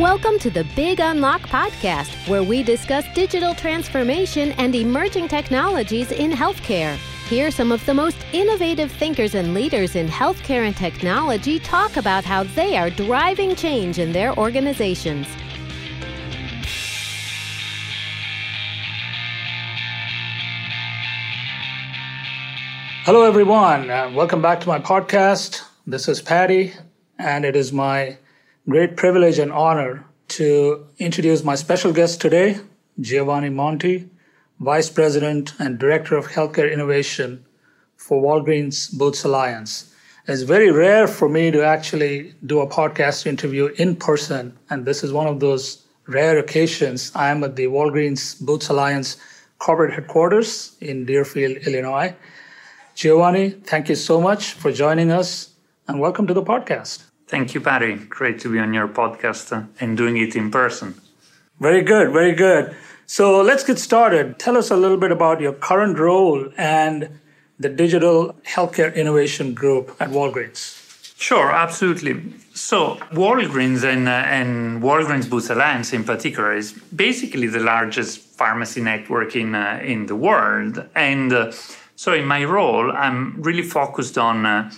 Welcome to the Big Unlock podcast, where we discuss digital transformation and emerging technologies in healthcare. Hear some of the most innovative thinkers and leaders in healthcare and technology talk about how they are driving change in their organizations. Hello, everyone. Uh, welcome back to my podcast. This is Paddy, and it is my great privilege and honor to introduce my special guest today, Giovanni Monti, Vice President and Director of Healthcare Innovation for Walgreens Boots Alliance. It's very rare for me to actually do a podcast interview in person, and this is one of those rare occasions. I am at the Walgreens Boots Alliance corporate headquarters in Deerfield, Illinois. Giovanni, thank you so much for joining us and welcome to the podcast. Thank you, Paddy. Great to be on your podcast and doing it in person. Very good, very good. So let's get started. Tell us a little bit about your current role and the Digital Healthcare Innovation Group at Walgreens. Sure, absolutely. So Walgreens and, uh, and Walgreens Boots Alliance in particular is basically the largest pharmacy network in, uh, in the world. And uh, so in my role, I'm really focused on uh,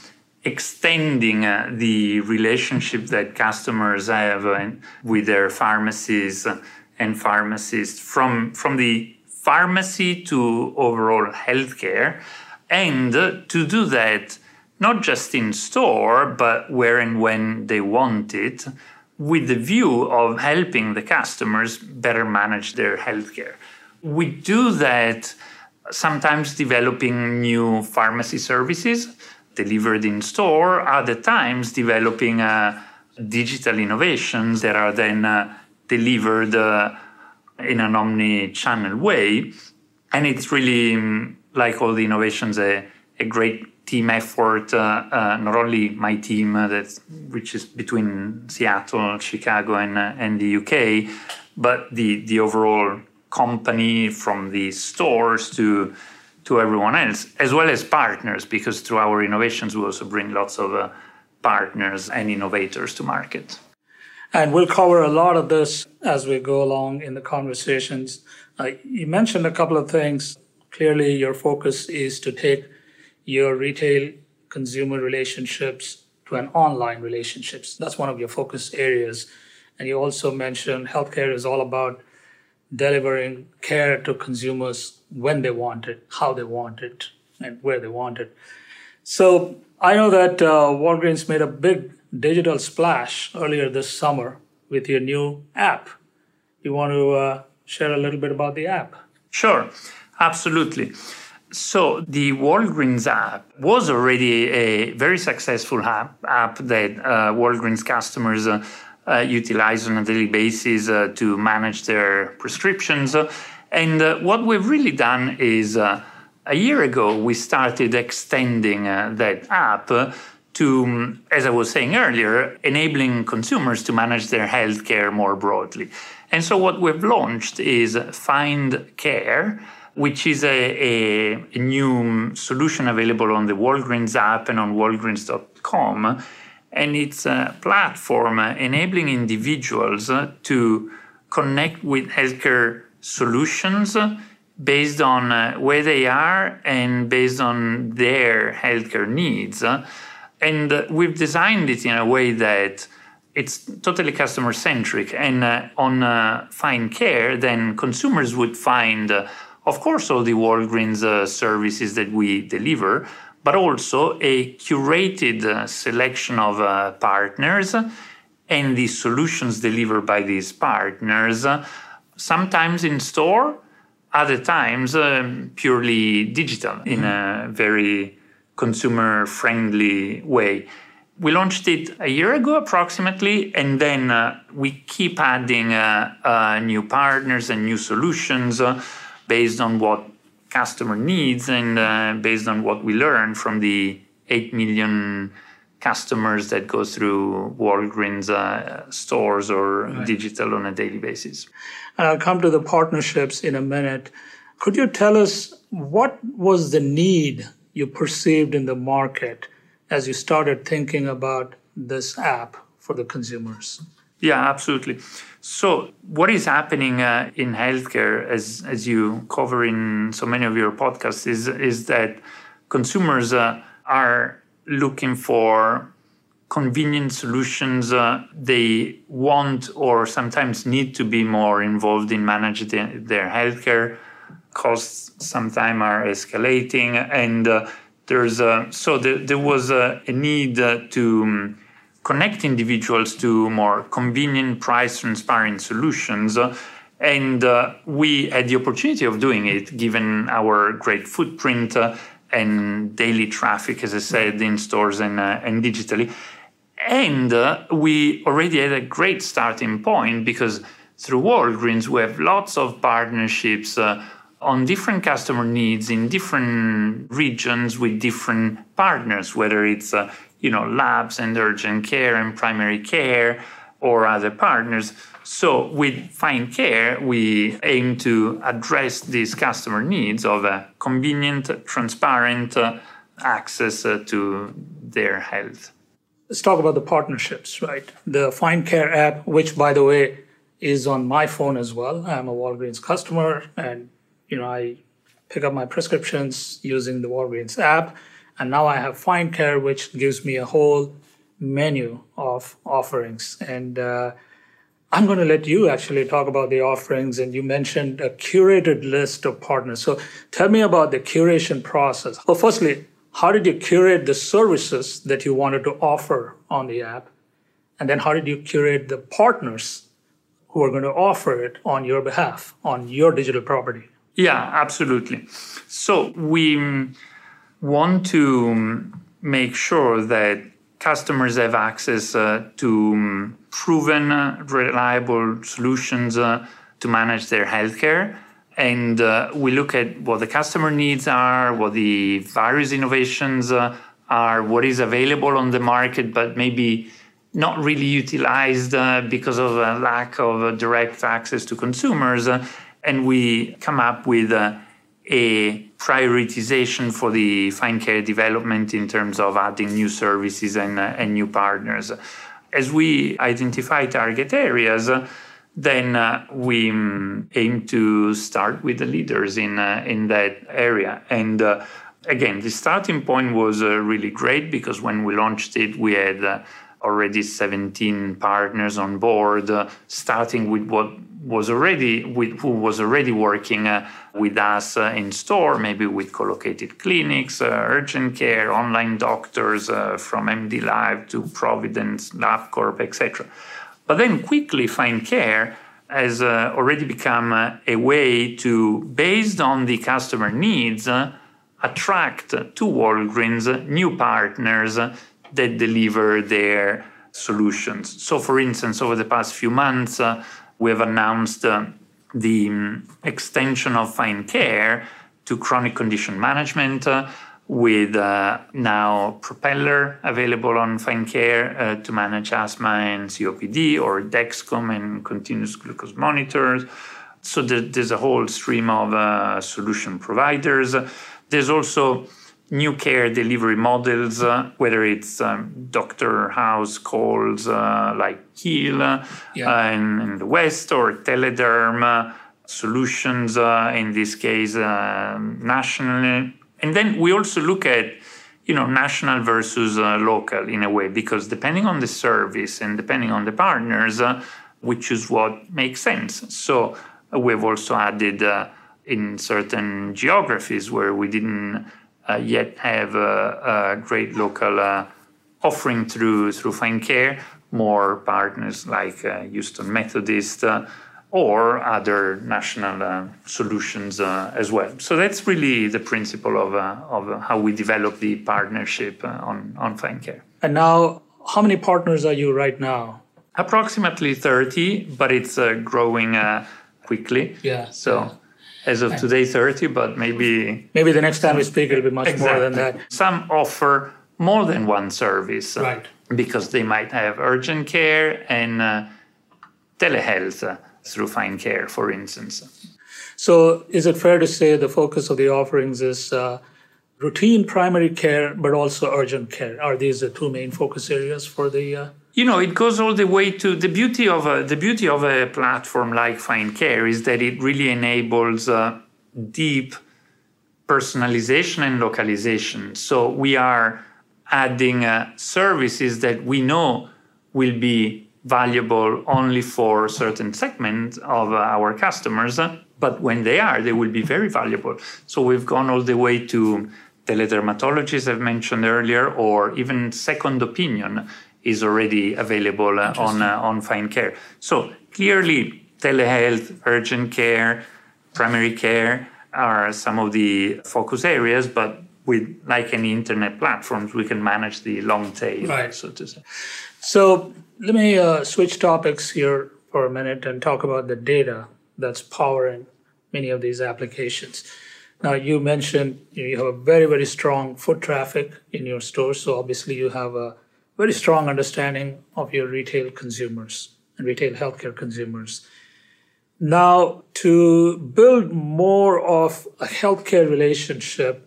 extending uh, the relationship that customers have uh, with their pharmacies and pharmacists from, from the pharmacy to overall healthcare, and to do that not just in store, but where and when they want it, with the view of helping the customers better manage their healthcare. We do that sometimes developing new pharmacy services delivered in store, other times developing uh, digital innovations that are then uh, delivered uh, in an omni-channel way. And it's really, um, like all the innovations, a, a great team effort, uh, uh, not only my team, uh, that which is between Seattle, Chicago, and, and the UK, but the, the overall company from the stores to to everyone else, as well as partners, because through our innovations, we also bring lots of uh, partners and innovators to market. And we'll cover a lot of this as we go along in the conversations. Uh, you mentioned a couple of things. Clearly, your focus is to take your retail consumer relationships to an online relationships. That's one of your focus areas. And you also mentioned healthcare is all about delivering care to consumers when they want it, how they want it, and where they want it. So I know that uh, Walgreens made a big digital splash earlier this summer with your new app. You want to uh, share a little bit about the app? Sure, absolutely. So the Walgreens app was already a very successful app, app that uh, Walgreens customers uh, utilize on a daily basis uh, to manage their prescriptions. And uh, what we've really done is uh, a year ago, we started extending uh, that app to, as I was saying earlier, enabling consumers to manage their healthcare more broadly. And so what we've launched is Find Care, which is a, a, a new solution available on the Walgreens app and on walgreens.com and it's a platform enabling individuals to connect with healthcare solutions based on uh, where they are and based on their healthcare needs. And uh, we've designed it in a way that it's totally customer centric. And uh, on uh, Find Care, then consumers would find, uh, of course, all the Walgreens uh, services that we deliver, but also a curated selection of partners and the solutions delivered by these partners, sometimes in store, other times um, purely digital in mm-hmm. a very consumer friendly way. We launched it a year ago approximately, and then uh, we keep adding uh, uh, new partners and new solutions based on what customer needs and uh, based on what we learn from the 8 million customers that go through Walgreens uh, stores or right. digital on a daily basis. And I'll come to the partnerships in a minute. Could you tell us what was the need you perceived in the market as you started thinking about this app for the consumers? Yeah, absolutely. So, what is happening uh, in healthcare, as as you cover in so many of your podcasts, is is that consumers uh, are looking for convenient solutions. Uh, they want or sometimes need to be more involved in managing their healthcare. Costs sometimes are escalating, and uh, there's a, so the, there was a, a need uh, to um, connect individuals to more convenient, price transparent solutions. And uh, we had the opportunity of doing it given our great footprint uh, and daily traffic, as I said, in stores and, uh, and digitally. And uh, we already had a great starting point because through Walgreens, we have lots of partnerships uh, on different customer needs in different regions with different partners, whether it's uh, you know, labs and urgent care and primary care or other partners. So with Find Care, we aim to address these customer needs of a convenient, transparent uh, access uh, to their health. Let's talk about the partnerships, right? The Find Care app, which by the way is on my phone as well. I'm a Walgreens customer and you know I pick up my prescriptions using the Walgreens app and now I have Find Care, which gives me a whole menu of offerings. And uh, I'm going to let you actually talk about the offerings. And you mentioned a curated list of partners. So tell me about the curation process. Well, firstly, how did you curate the services that you wanted to offer on the app? And then how did you curate the partners who are going to offer it on your behalf, on your digital property? Yeah, absolutely. So we want to um, make sure that customers have access uh, to um, proven, reliable solutions uh, to manage their healthcare. And uh, we look at what the customer needs are, what the various innovations uh, are, what is available on the market, but maybe not really utilized uh, because of a lack of direct access to consumers. and we come up with a prioritization for the Find Care development in terms of adding new services and, uh, and new partners. As we identify target areas, then uh, we um, aim to start with the leaders in, uh, in that area. And uh, again, the starting point was uh, really great because when we launched it, we had uh, already 17 partners on board, starting with what was already with, who was already working uh, with us uh, in store, maybe with collocated clinics, uh, urgent care, online doctors uh, from MD Live to Providence, LabCorp, etc. But then quickly Find Care has uh, already become uh, a way to, based on the customer needs, attract to Walgreens new partners that deliver their solutions. So, for instance, over the past few months, we have announced uh, the um, extension of Find Care to chronic condition management. With uh, now Propeller available on Find Care uh, to manage asthma and COPD, or Dexcom and continuous glucose monitors. So there's a whole stream of uh, solution providers. There's also new care delivery models, uh, whether it's um, doctor house calls uh, like Heal uh, yeah. in, in, the West or Telederm solutions, uh, in this case, nationally. And then we also look at you know national versus local in a way because depending on the service and depending on the partners we choose what makes sense. So we've also added in certain geographies where we didn't uh, yet have a, a great local uh, offering through through Find Care, more partners like uh, Houston Methodist or other national uh, solutions uh, as well. So that's really the principle of, uh, of how we develop the partnership on, on Find Care. And now, how many partners are you right now? Approximately 30, but it's growing quickly. Yeah. So. Yeah as of today 30 but maybe maybe the next time we speak it'll be much exactly. more than that some offer more than one service right because they might have urgent care and uh, telehealth uh, through Find Care for instance. So is it fair to say the focus of the offerings is uh, routine primary care but also urgent care? Are these the two main focus areas for the uh, you know, it goes all the way to the beauty of a, the beauty of a platform like Find Care is that it really enables uh, deep personalization and localization. So we are adding uh, services that we know will be valuable only for certain segments of uh, our customers, but when they are, they will be very valuable. So we've gone all the way to teledermatologists I've mentioned earlier, or even second opinion is already available uh, on uh, on Find Care. So clearly, telehealth, urgent care, primary care are some of the focus areas, but with like any internet platforms, we can manage the long tail, right. so to say. So let me uh, switch topics here for a minute and talk about the data that's powering many of these applications. Now, you mentioned you have a very, very strong foot traffic in your stores. So obviously, you have a very strong understanding of your retail consumers and retail healthcare consumers. Now, to build more of a healthcare relationship,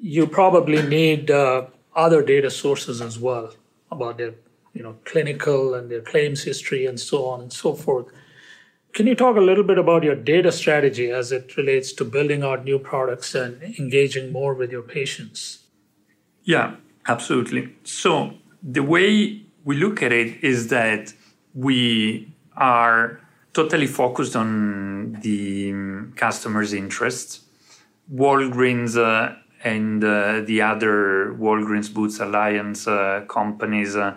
you probably need uh, other data sources as well about their you know clinical and their claims history and so on and so forth. Can you talk a little bit about your data strategy as it relates to building out new products and engaging more with your patients? Yeah absolutely. So the way we look at it is that we are totally focused on the customer's interests. Walgreens uh, and uh, the other Walgreens Boots Alliance uh, companies uh,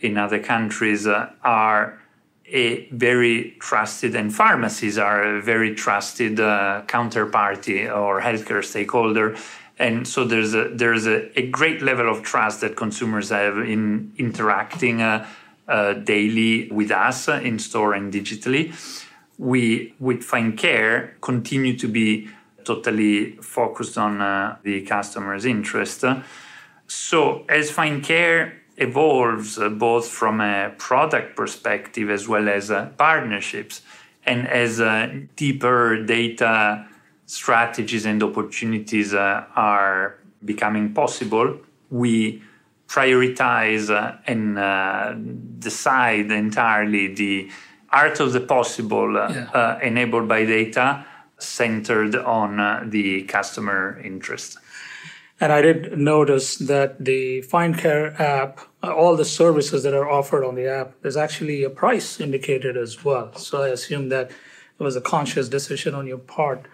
in other countries are a very trusted, and pharmacies are a very trusted uh, counterparty or healthcare stakeholder and so there's a there's a, a, great level of trust that consumers have in interacting uh, uh, daily with us in store and digitally. We with Find Care continue to be totally focused on uh, the customer's interest. So as Find Care evolves uh, both from a product perspective as well as uh, partnerships and as deeper data strategies and opportunities uh, are becoming possible, we prioritize uh, and uh, decide entirely the art of the possible uh, yeah. Uh, enabled by data centered on uh, the customer interest. And I did notice that the Find Care app, all the services that are offered on the app, there's actually a price indicated as well. So I assume that it was a conscious decision on your part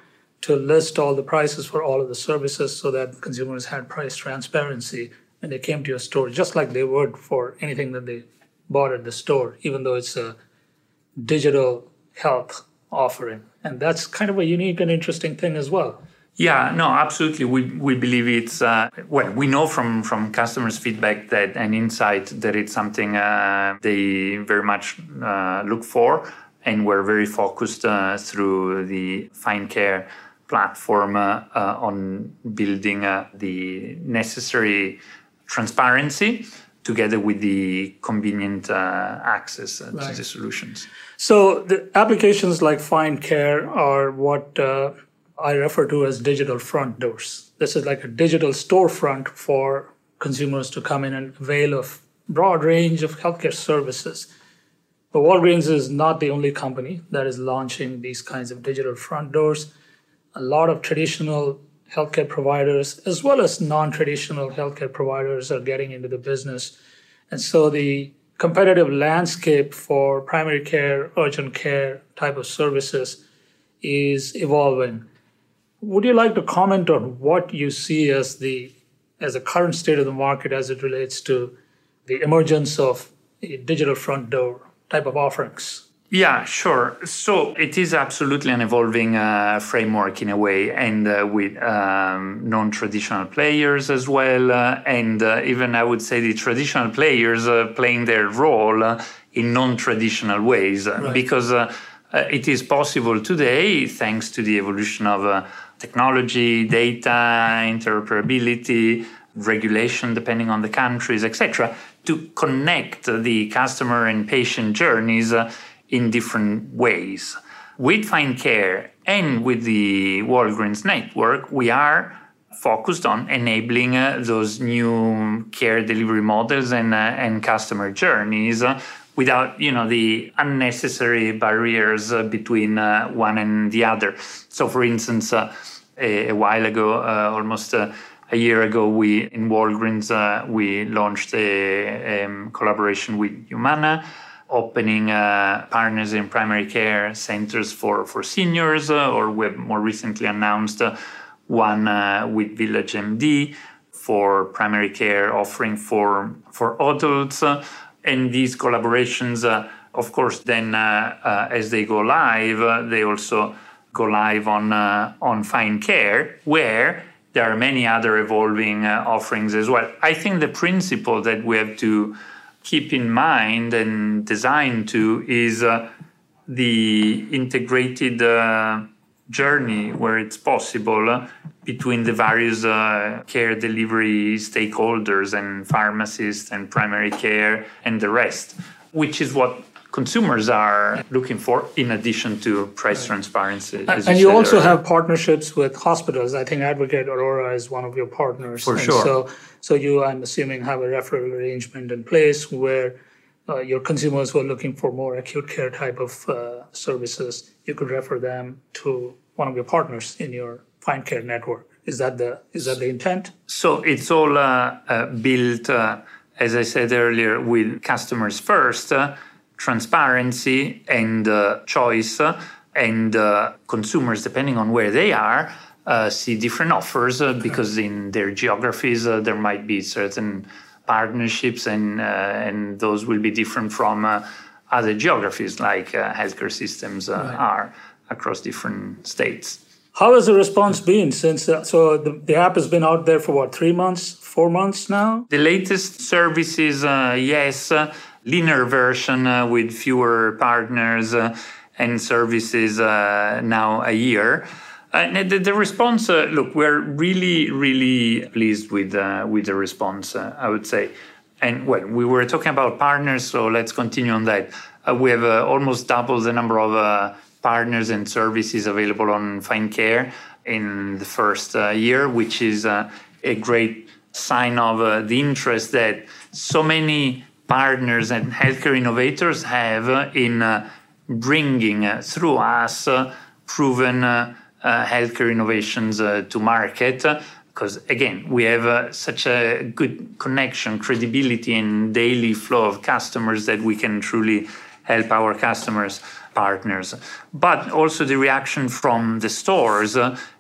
to list all the prices for all of the services so that consumers had price transparency when they came to your store, just like they would for anything that they bought at the store, even though it's a digital health offering. And that's kind of a unique and interesting thing as well. Yeah, no, absolutely. We, we believe it's, uh, well, we know from, from customers' feedback that an insight that it's something uh, they very much uh, look for. And we're very focused uh, through the Find Care platform uh, uh, on building the necessary transparency together with the convenient uh, access uh, right. to the solutions. So the applications like Find Care are what uh, I refer to as digital front doors. This is like a digital storefront for consumers to come in and avail of broad range of healthcare services. But Walgreens is not the only company that is launching these kinds of digital front doors a lot of traditional healthcare providers as well as non-traditional healthcare providers are getting into the business. And so the competitive landscape for primary care urgent care type of services is evolving. Would you like to comment on what you see as the as the current state of the market as it relates to the emergence of a digital front door type of offerings yeah, sure. So it is absolutely an evolving uh, framework in a way, and uh, with um, non traditional players as well. Uh, and uh, even I would say the traditional players uh, playing their role uh, in non traditional ways, right. because it is possible today, thanks to the evolution of technology, data, interoperability, regulation, depending on the countries, etc., to connect the customer and patient journeys in different ways. With Find Care and with the Walgreens network, we are focused on enabling uh, those new care delivery models and, uh, and customer journeys uh, without you know the unnecessary barriers uh, between uh, one and the other. So, for instance, a, a, while ago, almost a year ago, we in Walgreens we launched a, a um, collaboration with Humana opening uh, partners in primary care centers for, for seniors, uh, or we've more recently announced uh, one uh, with Village MD for primary care offering for, for adults. and these collaborations, uh, of course, then uh, as they go live, they also go live on, on Find Care, where there are many other evolving offerings as well. I think the principle that we have to keep in mind and design to is uh, the integrated uh, journey where it's possible uh, between the various uh, care delivery stakeholders and pharmacists and primary care and the rest, which is what consumers are looking for in addition to price transparency. And, you, you also earlier. have partnerships with hospitals. I think Advocate Aurora is one of your partners. For and sure. So, so you, I'm assuming, have a referral arrangement in place where uh, your consumers who are looking for more acute care type of uh, services, you could refer them to one of your partners in your Find Care network. Is that the is that the intent? So it's all uh, uh built, uh, as I said earlier, with customers first uh, transparency and uh, choice and uh, consumers depending on where they are uh, see different offers uh, because in their geographies uh, there might be certain partnerships and uh, and those will be different from other geographies like healthcare systems right. are across different states. How has the response been since? so the, the app has been out there for what three months, four months now. The latest services, yes leaner version uh, with fewer partners uh, and services uh, now a year. Uh, the, the, response, uh, look, we're really, really pleased with uh, with the response. I would say, and well, we were talking about partners, so let's continue on that. we have almost doubled the number of partners and services available on Find Care in the first year, which is a great sign of the interest that so many partners and healthcare innovators have in uh, bringing uh, through us uh, proven uh, uh, healthcare innovations uh, to market. Because again we have such a good connection credibility and daily flow of customers that we can truly help our customers partners. But also the reaction from the stores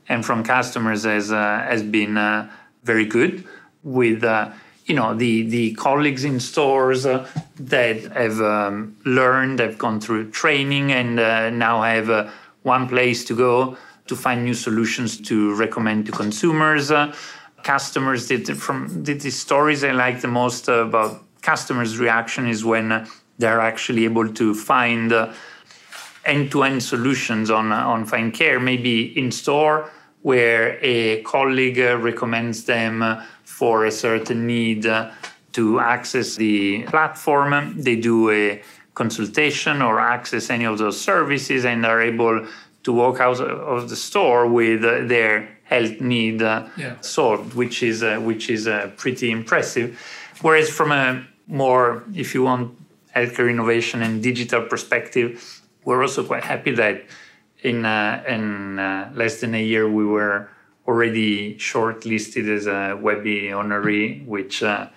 and from customers has, has been very good with you know the the colleagues in stores uh, that have um, learned, have gone through training, and uh, now have uh, one place to go to find new solutions to recommend to consumers. Uh, customers did from the, the, stories I like the most about customers' reaction is when they're actually able to find uh, end-to-end solutions on on Find Care, maybe in store where a colleague recommends them for a certain need to access the platform. They do a consultation or access any of those services and are able to walk out of the store with their health need yeah. solved, which is uh, which is uh, pretty impressive. Whereas from a more, if you want, healthcare innovation and digital perspective, we're also quite happy that in uh, in uh, less than a year we were already shortlisted as a Webby honoree, which uh,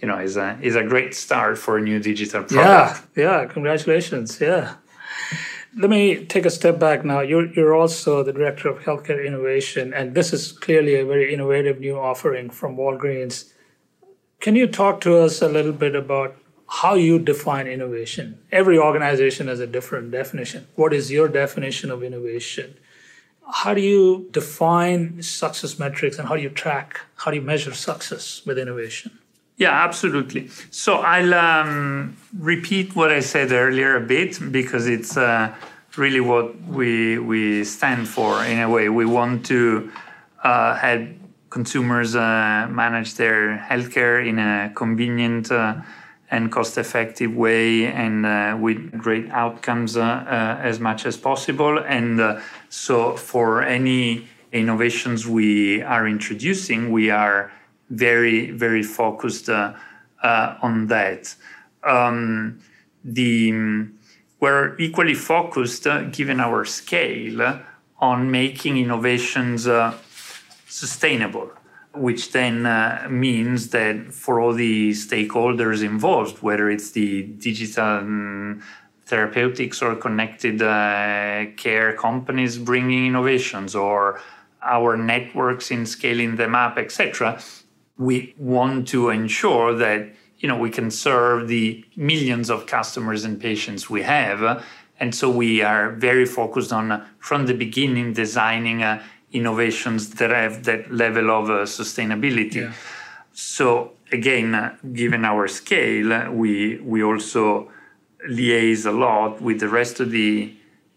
you know is a is a great start for a new digital product. Yeah, yeah, congratulations. Yeah. Let me take a step back now. You're you're also the director of healthcare innovation, and this is clearly a very innovative new offering from Walgreens. Can you talk to us a little bit about how you define innovation? Every organization has a different definition. What is your definition of innovation? How do you define success metrics and how do you track, how do you measure success with innovation? Yeah, absolutely. So I'll um, repeat what I said earlier a bit because it's uh, really what we we stand for in a way. We want to uh, help consumers uh, manage their healthcare in a convenient uh, and cost-effective way and uh, with great outcomes uh, as much as possible. And so, for any innovations we are introducing, we are very, very focused uh, uh, on that. Um, the, we're equally focused, uh, given our scale, on making innovations uh, sustainable, which then uh, means that for all the stakeholders involved, whether it's the digital um, therapeutics or connected uh, care companies bringing innovations or our networks in scaling them up, etc., we want to ensure that you know we can serve the millions of customers and patients we have and so we are very focused on from the beginning designing uh, innovations that have that level of uh, sustainability yeah. so again uh, given our scale we we also liaise a lot with the rest of the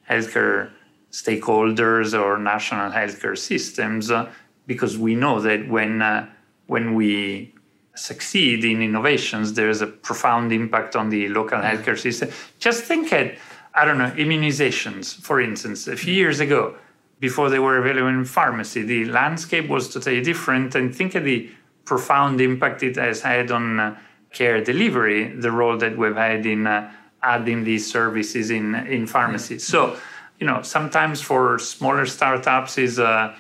healthcare stakeholders or national healthcare systems uh, because we know that when uh, when we succeed in innovations, there's a profound impact on the local healthcare system. Just think at, I don't know, immunizations, for instance. A few years ago, before they were available in pharmacy, the landscape was totally different. And think of the profound impact it has had on uh, care delivery, the role that we've had in uh, adding these services in, in pharmacies. So, you know, sometimes for smaller startups is uh,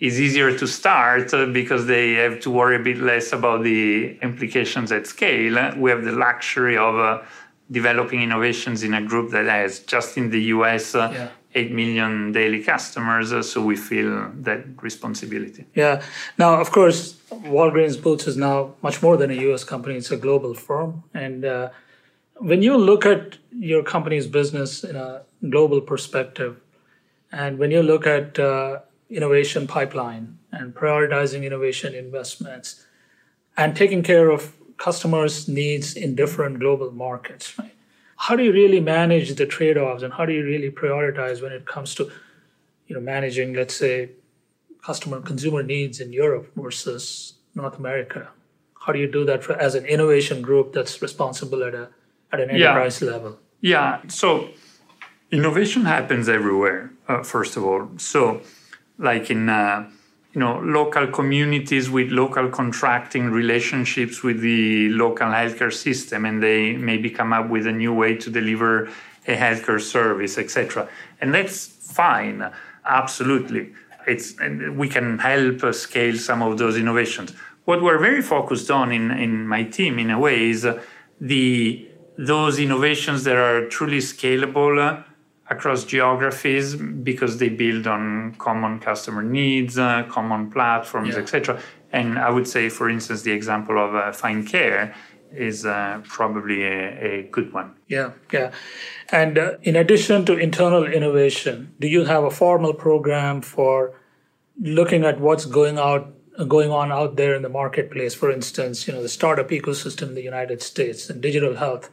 is easier to start uh, because they have to worry a bit less about the implications at scale. We have the luxury of uh, developing innovations in a group that has just in the US uh, yeah. 8 million daily customers, uh, so we feel that responsibility. Yeah. Now, of course, Walgreens Boots is now much more than a US company, it's a global firm. And uh, when you look at your company's business in a global perspective, and when you look at uh, innovation pipeline and prioritizing innovation investments and taking care of customers' needs in different global markets. Right? How do you really manage the trade-offs and how do you really prioritize when it comes to you know managing, let's say, customer consumer needs in Europe versus North America? How do you do that for, as an innovation group that's responsible at a at an enterprise yeah. level? Yeah. So innovation happens everywhere. Uh, first of all, so like in uh, you know local communities with local contracting relationships with the local healthcare system and they maybe come up with a new way to deliver a healthcare service etc and that's fine absolutely it's we can help scale some of those innovations what we're very focused on in, in my team in a way is the those innovations that are truly scalable across geographies because they build on common customer needs, uh, common platforms, yeah. etc. And I would say, for instance, the example of uh, Find Care is uh, probably a, a, good one. Yeah, yeah. And uh, in addition to internal innovation, do you have a formal program for looking at what's going out? going on out there in the marketplace for instance you know the startup ecosystem in the united states and digital health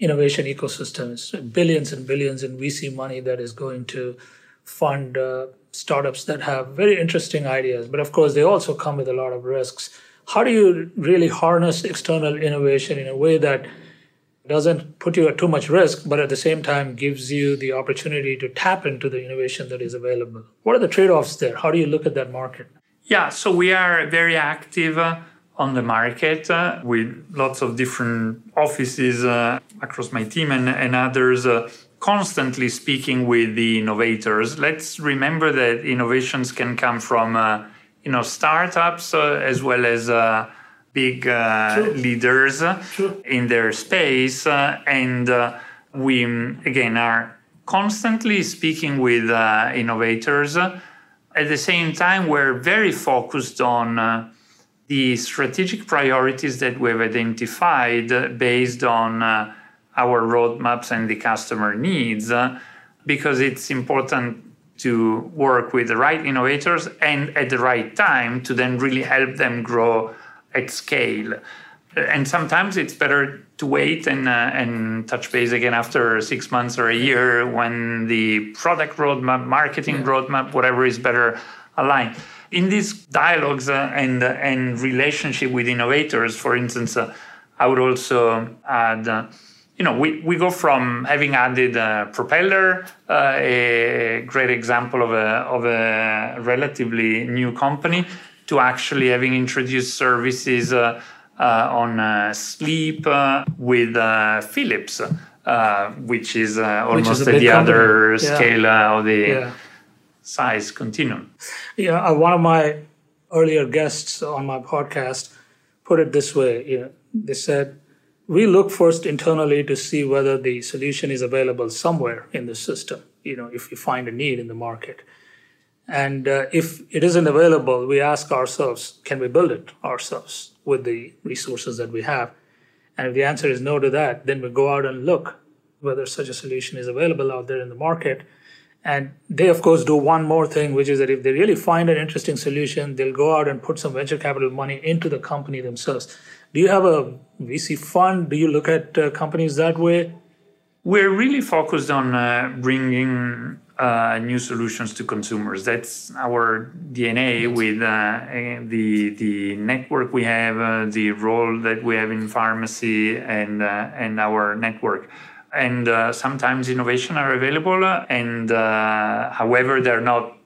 innovation ecosystems, billions and billions in VC money that is going to fund uh, startups that have very interesting ideas. But of course, they also come with a lot of risks. How do you really harness external innovation in a way that doesn't put you at too much risk, but at the same time gives you the opportunity to tap into the innovation that is available? What are the trade offs there? How do you look at that market? Yeah, so we are very active. Uh, on the market uh, with lots of different offices uh, across my team and, and others uh, constantly speaking with the innovators. Let's remember that innovations can come from uh, you know startups uh, as well as uh, big leaders in their space and we again are constantly speaking with innovators at the same time we're very focused on the strategic priorities that we've identified based on uh, our roadmaps and the customer needs, uh, because it's important to work with the right innovators and at the right time to then really help them grow at scale. And sometimes it's better to wait and, uh, and touch base again after six months or a year when the product roadmap, marketing roadmap, whatever is better aligned in these dialogues uh, and uh, and relationship with innovators, for instance, uh, I would also add, you know, we, we go from having added a propeller, uh, a great example of a, of a relatively new company, to actually having introduced services uh, uh, on uh, sleep uh, with uh, Philips, which is almost which is at the company. other yeah. scale of the yeah. Size continuum. Yeah, one of my earlier guests on my podcast put it this way. You know, they said, we look first internally to see whether the solution is available somewhere in the system, you know, if you find a need in the market. And uh, if it isn't available, we ask ourselves, can we build it ourselves with the resources that we have? And if the answer is no to that, then we go out and look whether such a solution is available out there in the market. And they, of course, do one more thing, which is that if they really find an interesting solution, they'll go out and put some venture capital money into the company themselves. Do you have a VC fund? Do you look at uh, companies that way? We're really focused on uh, bringing uh, new solutions to consumers. That's our DNA with uh, the the network we have, uh, the role that we have in pharmacy, and uh, and our network. And sometimes innovation are available, and however they're not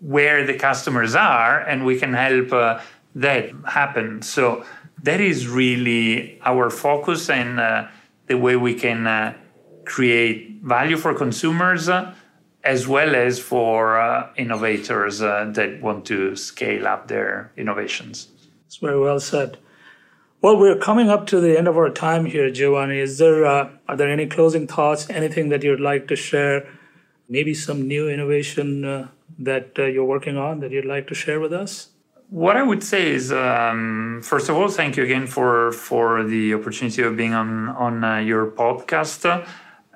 where the customers are, and we can help that happen. So that is really our focus and uh, the way we can uh, create value for consumers uh, as well as for uh, innovators uh, that want to scale up their innovations. That's very well said. Well, we're coming up to the end of our time here, Giovanni. Is there uh, are there any closing thoughts? Anything that you'd like to share? Maybe some new innovation that you're working on that you'd like to share with us? what I would say is, um, first of all, thank you again for for the opportunity of being on on uh, your podcast.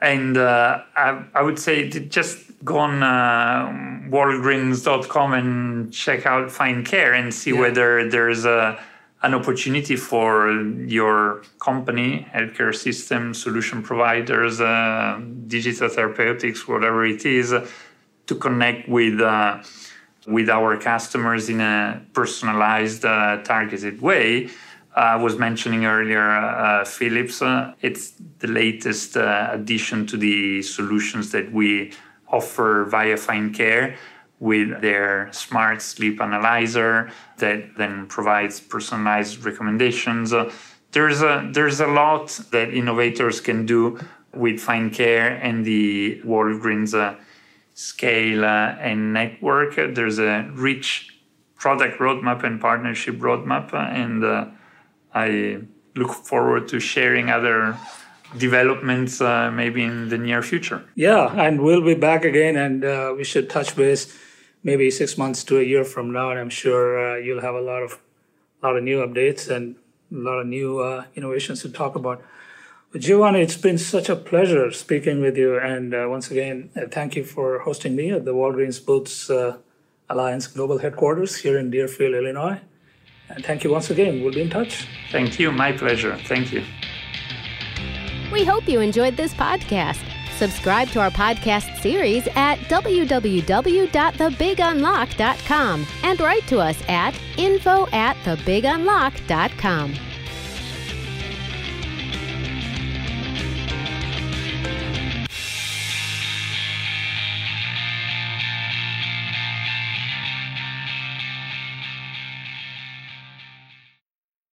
And uh, I, I, would say just go on uh, walgreens.com and check out Find Care and see yeah. whether there's a, an opportunity for your company, healthcare system, solution providers, uh, digital therapeutics, whatever it is, to connect with uh, with our customers in a personalized, uh, targeted way. Uh, I was mentioning earlier uh, Philips. Uh, it's the latest addition to the solutions that we offer via Find Care with their smart sleep analyzer that then provides personalized recommendations. Uh, there's a there's a lot that innovators can do with Find Care and the Walgreens scale uh, and network. There's a rich product roadmap and partnership roadmap, uh, and uh, I look forward to sharing other developments uh, maybe in the near future. Yeah, and we'll be back again, and uh, we should touch base maybe six months to a year from now, and I'm sure uh, you'll have a lot of a lot of new updates and a lot of new innovations to talk about. But Giovanni, it's been such a pleasure speaking with you. And uh, once again, uh, thank you for hosting me at the Walgreens Boots uh, Alliance Global Headquarters here in Deerfield, Illinois. And thank you once again. We'll be in touch. Thank you. My pleasure. Thank you. We hope you enjoyed this podcast. Subscribe to our podcast series at www.thebigunlock.com and write to us at info at thebigunlock.com.